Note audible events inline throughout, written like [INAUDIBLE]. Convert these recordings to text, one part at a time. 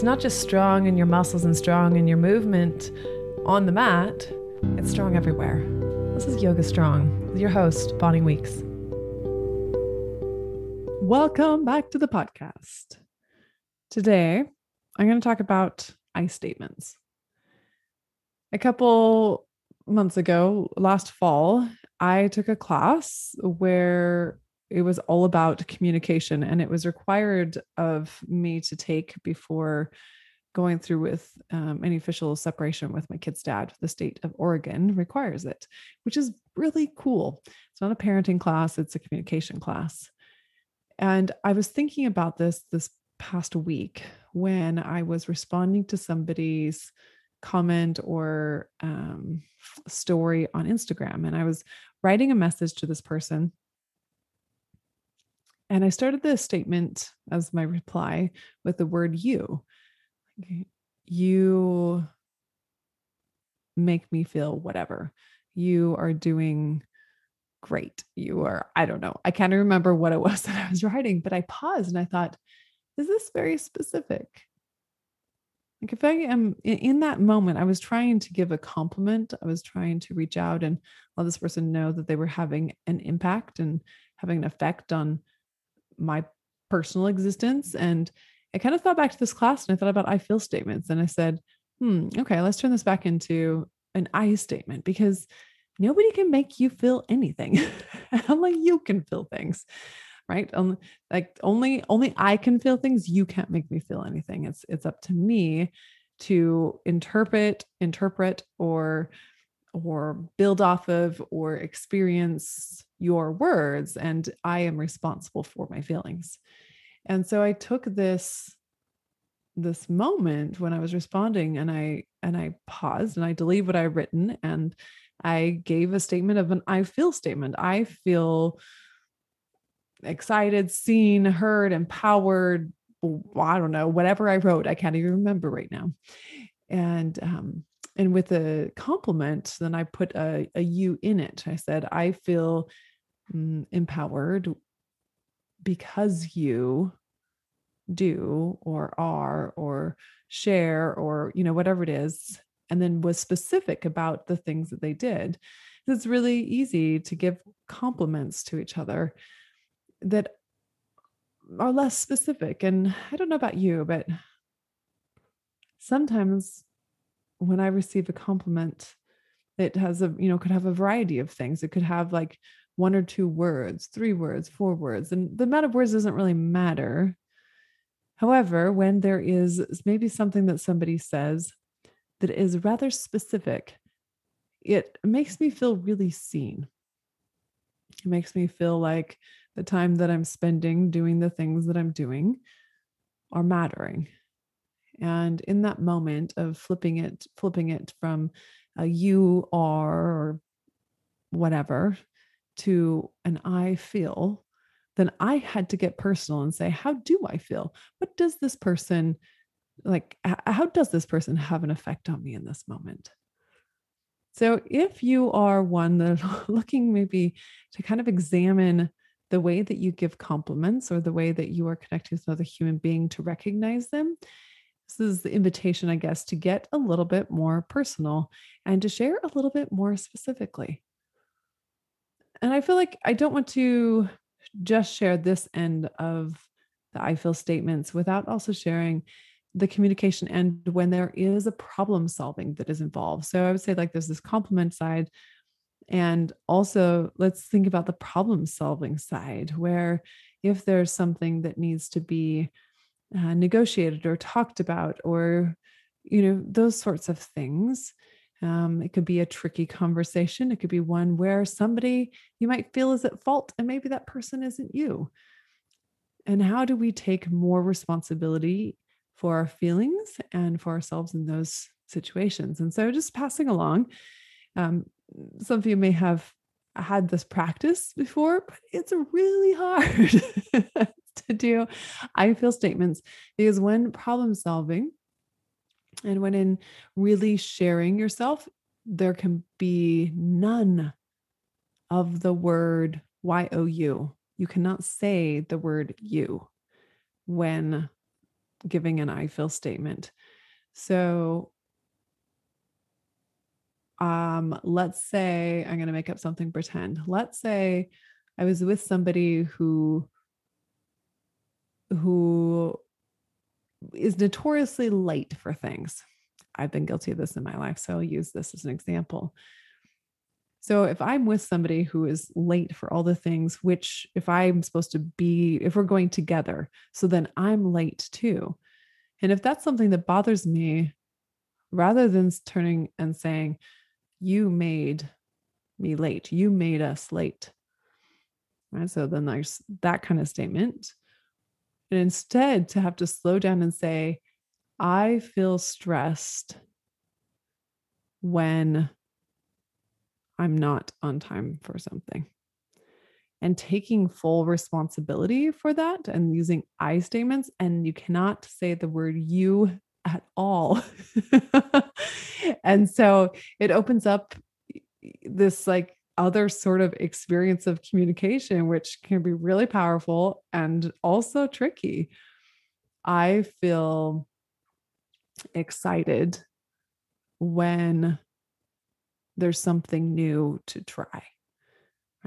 It's not just strong in your muscles and strong in your movement on the mat, it's strong everywhere. This is Yoga Strong with your host, Bonnie Weeks. Welcome back to the podcast. Today, I'm going to talk about I statements. A couple months ago, last fall, I took a class where it was all about communication and it was required of me to take before going through with um, any official separation with my kid's dad. The state of oregon requires it which is really cool. It's not a parenting class it's a communication class. And i was thinking about this this past week when i was responding to somebody's comment or um, story on instagram and i was writing a message to this person and I started the statement as my reply with the word you. You make me feel whatever. You are doing great. You are, I don't know. I can't remember what it [LAUGHS] was that I was writing, but I paused and I thought, is this very specific? Like if I am in that moment, I was trying to give a compliment. I was trying to reach out and let this person know that they were having an impact and having an effect on my personal existence. And I kind of thought back to this class and I thought about I feel statements. And I said, hmm, okay, let's turn this back into an I statement because nobody can make you feel anything. [LAUGHS] only you can feel things. Right. Um, like only only I can feel things. You can't make me feel anything. It's it's up to me to interpret, interpret, or or build off of or experience your words and i am responsible for my feelings. And so i took this this moment when i was responding and i and i paused and i deleted what i've written and i gave a statement of an i feel statement. I feel excited seen heard empowered i don't know whatever i wrote i can't even remember right now. And um and with a compliment, then I put a, a you in it. I said, I feel mm, empowered because you do or are or share or you know whatever it is and then was specific about the things that they did it's really easy to give compliments to each other that are less specific and i don't know about you but sometimes when I receive a compliment, it has a, you know, could have a variety of things. It could have like one or two words, three words, four words, and the amount of words doesn't really matter. However, when there is maybe something that somebody says that is rather specific, it makes me feel really seen. It makes me feel like the time that I'm spending doing the things that I'm doing are mattering. And in that moment of flipping it, flipping it from a you are or whatever to an I feel, then I had to get personal and say, how do I feel? What does this person like? How does this person have an effect on me in this moment? So if you are one that [LAUGHS] looking maybe to kind of examine the way that you give compliments or the way that you are connecting with another human being to recognize them, this is the invitation, I guess, to get a little bit more personal and to share a little bit more specifically. And I feel like I don't want to just share this end of the I feel statements without also sharing the communication end when there is a problem solving that is involved. So I would say, like, there's this compliment side. And also, let's think about the problem solving side, where if there's something that needs to be uh, negotiated or talked about or you know those sorts of things um, it could be a tricky conversation it could be one where somebody you might feel is at fault and maybe that person isn't you and how do we take more responsibility for our feelings and for ourselves in those situations. And so just passing along. Um, some of you may have had this practice before, but it's really hard [LAUGHS] [LAUGHS] to do I feel statements because when problem solving and when in really sharing yourself, there can be none of the word Y O U. You cannot say the word you when giving an I feel statement. So um let's say i'm going to make up something pretend let's say i was with somebody who who is notoriously late for things i've been guilty of this in my life so i'll use this as an example so if i'm with somebody who is late for all the things which if i'm supposed to be if we're going together so then i'm late too and if that's something that bothers me rather than turning and saying you made me late. You made us late. Right. So then there's that kind of statement. And instead, to have to slow down and say, I feel stressed when I'm not on time for something. And taking full responsibility for that and using I statements. And you cannot say the word you at all. [LAUGHS] and so it opens up this like other sort of experience of communication, which can be really powerful and also tricky. I feel excited when there's something new to try,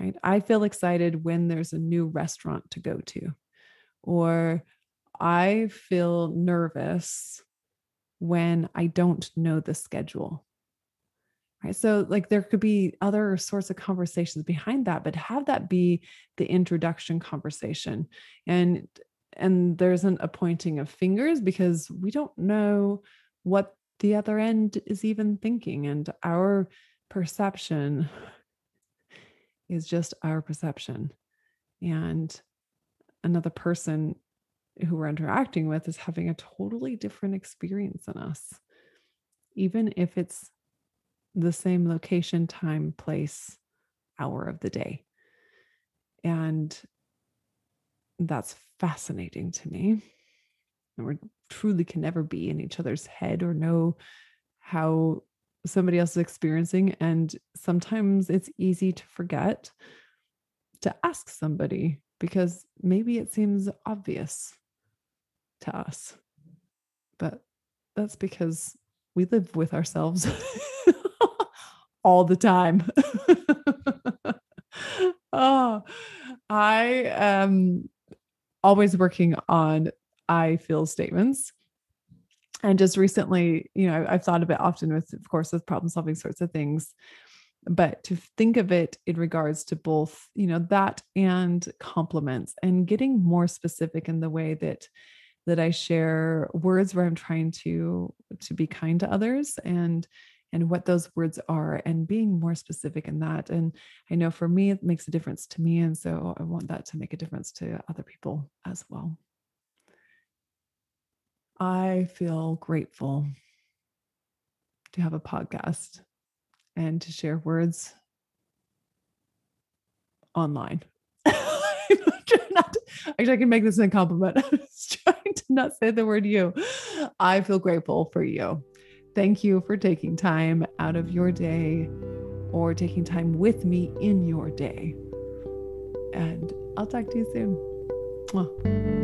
right? I feel excited when there's a new restaurant to go to, or I feel nervous when I don't know the schedule. Right. So, like, there could be other sorts of conversations behind that, but have that be the introduction conversation. And and there isn't a pointing of fingers because we don't know what the other end is even thinking. And our perception is just our perception. And another person who we're interacting with is having a totally different experience than us, even if it's the same location, time, place, hour of the day. And that's fascinating to me. And we truly can never be in each other's head or know how somebody else is experiencing. And sometimes it's easy to forget to ask somebody because maybe it seems obvious to us. But that's because we live with ourselves [LAUGHS] all the time. [LAUGHS] oh, I am always working on I feel statements. And just recently, you know, I've thought of it often with, of course, with problem solving sorts of things, but to think of it in regards to both, you know, that and compliments and getting more specific in the way that that I share words where I'm trying to to be kind to others and and what those words are and being more specific in that and I know for me it makes a difference to me and so I want that to make a difference to other people as well. I feel grateful to have a podcast and to share words online. [LAUGHS] Actually, I can make this a compliment. [LAUGHS] I was trying to not say the word you. I feel grateful for you. Thank you for taking time out of your day or taking time with me in your day. And I'll talk to you soon. Mwah.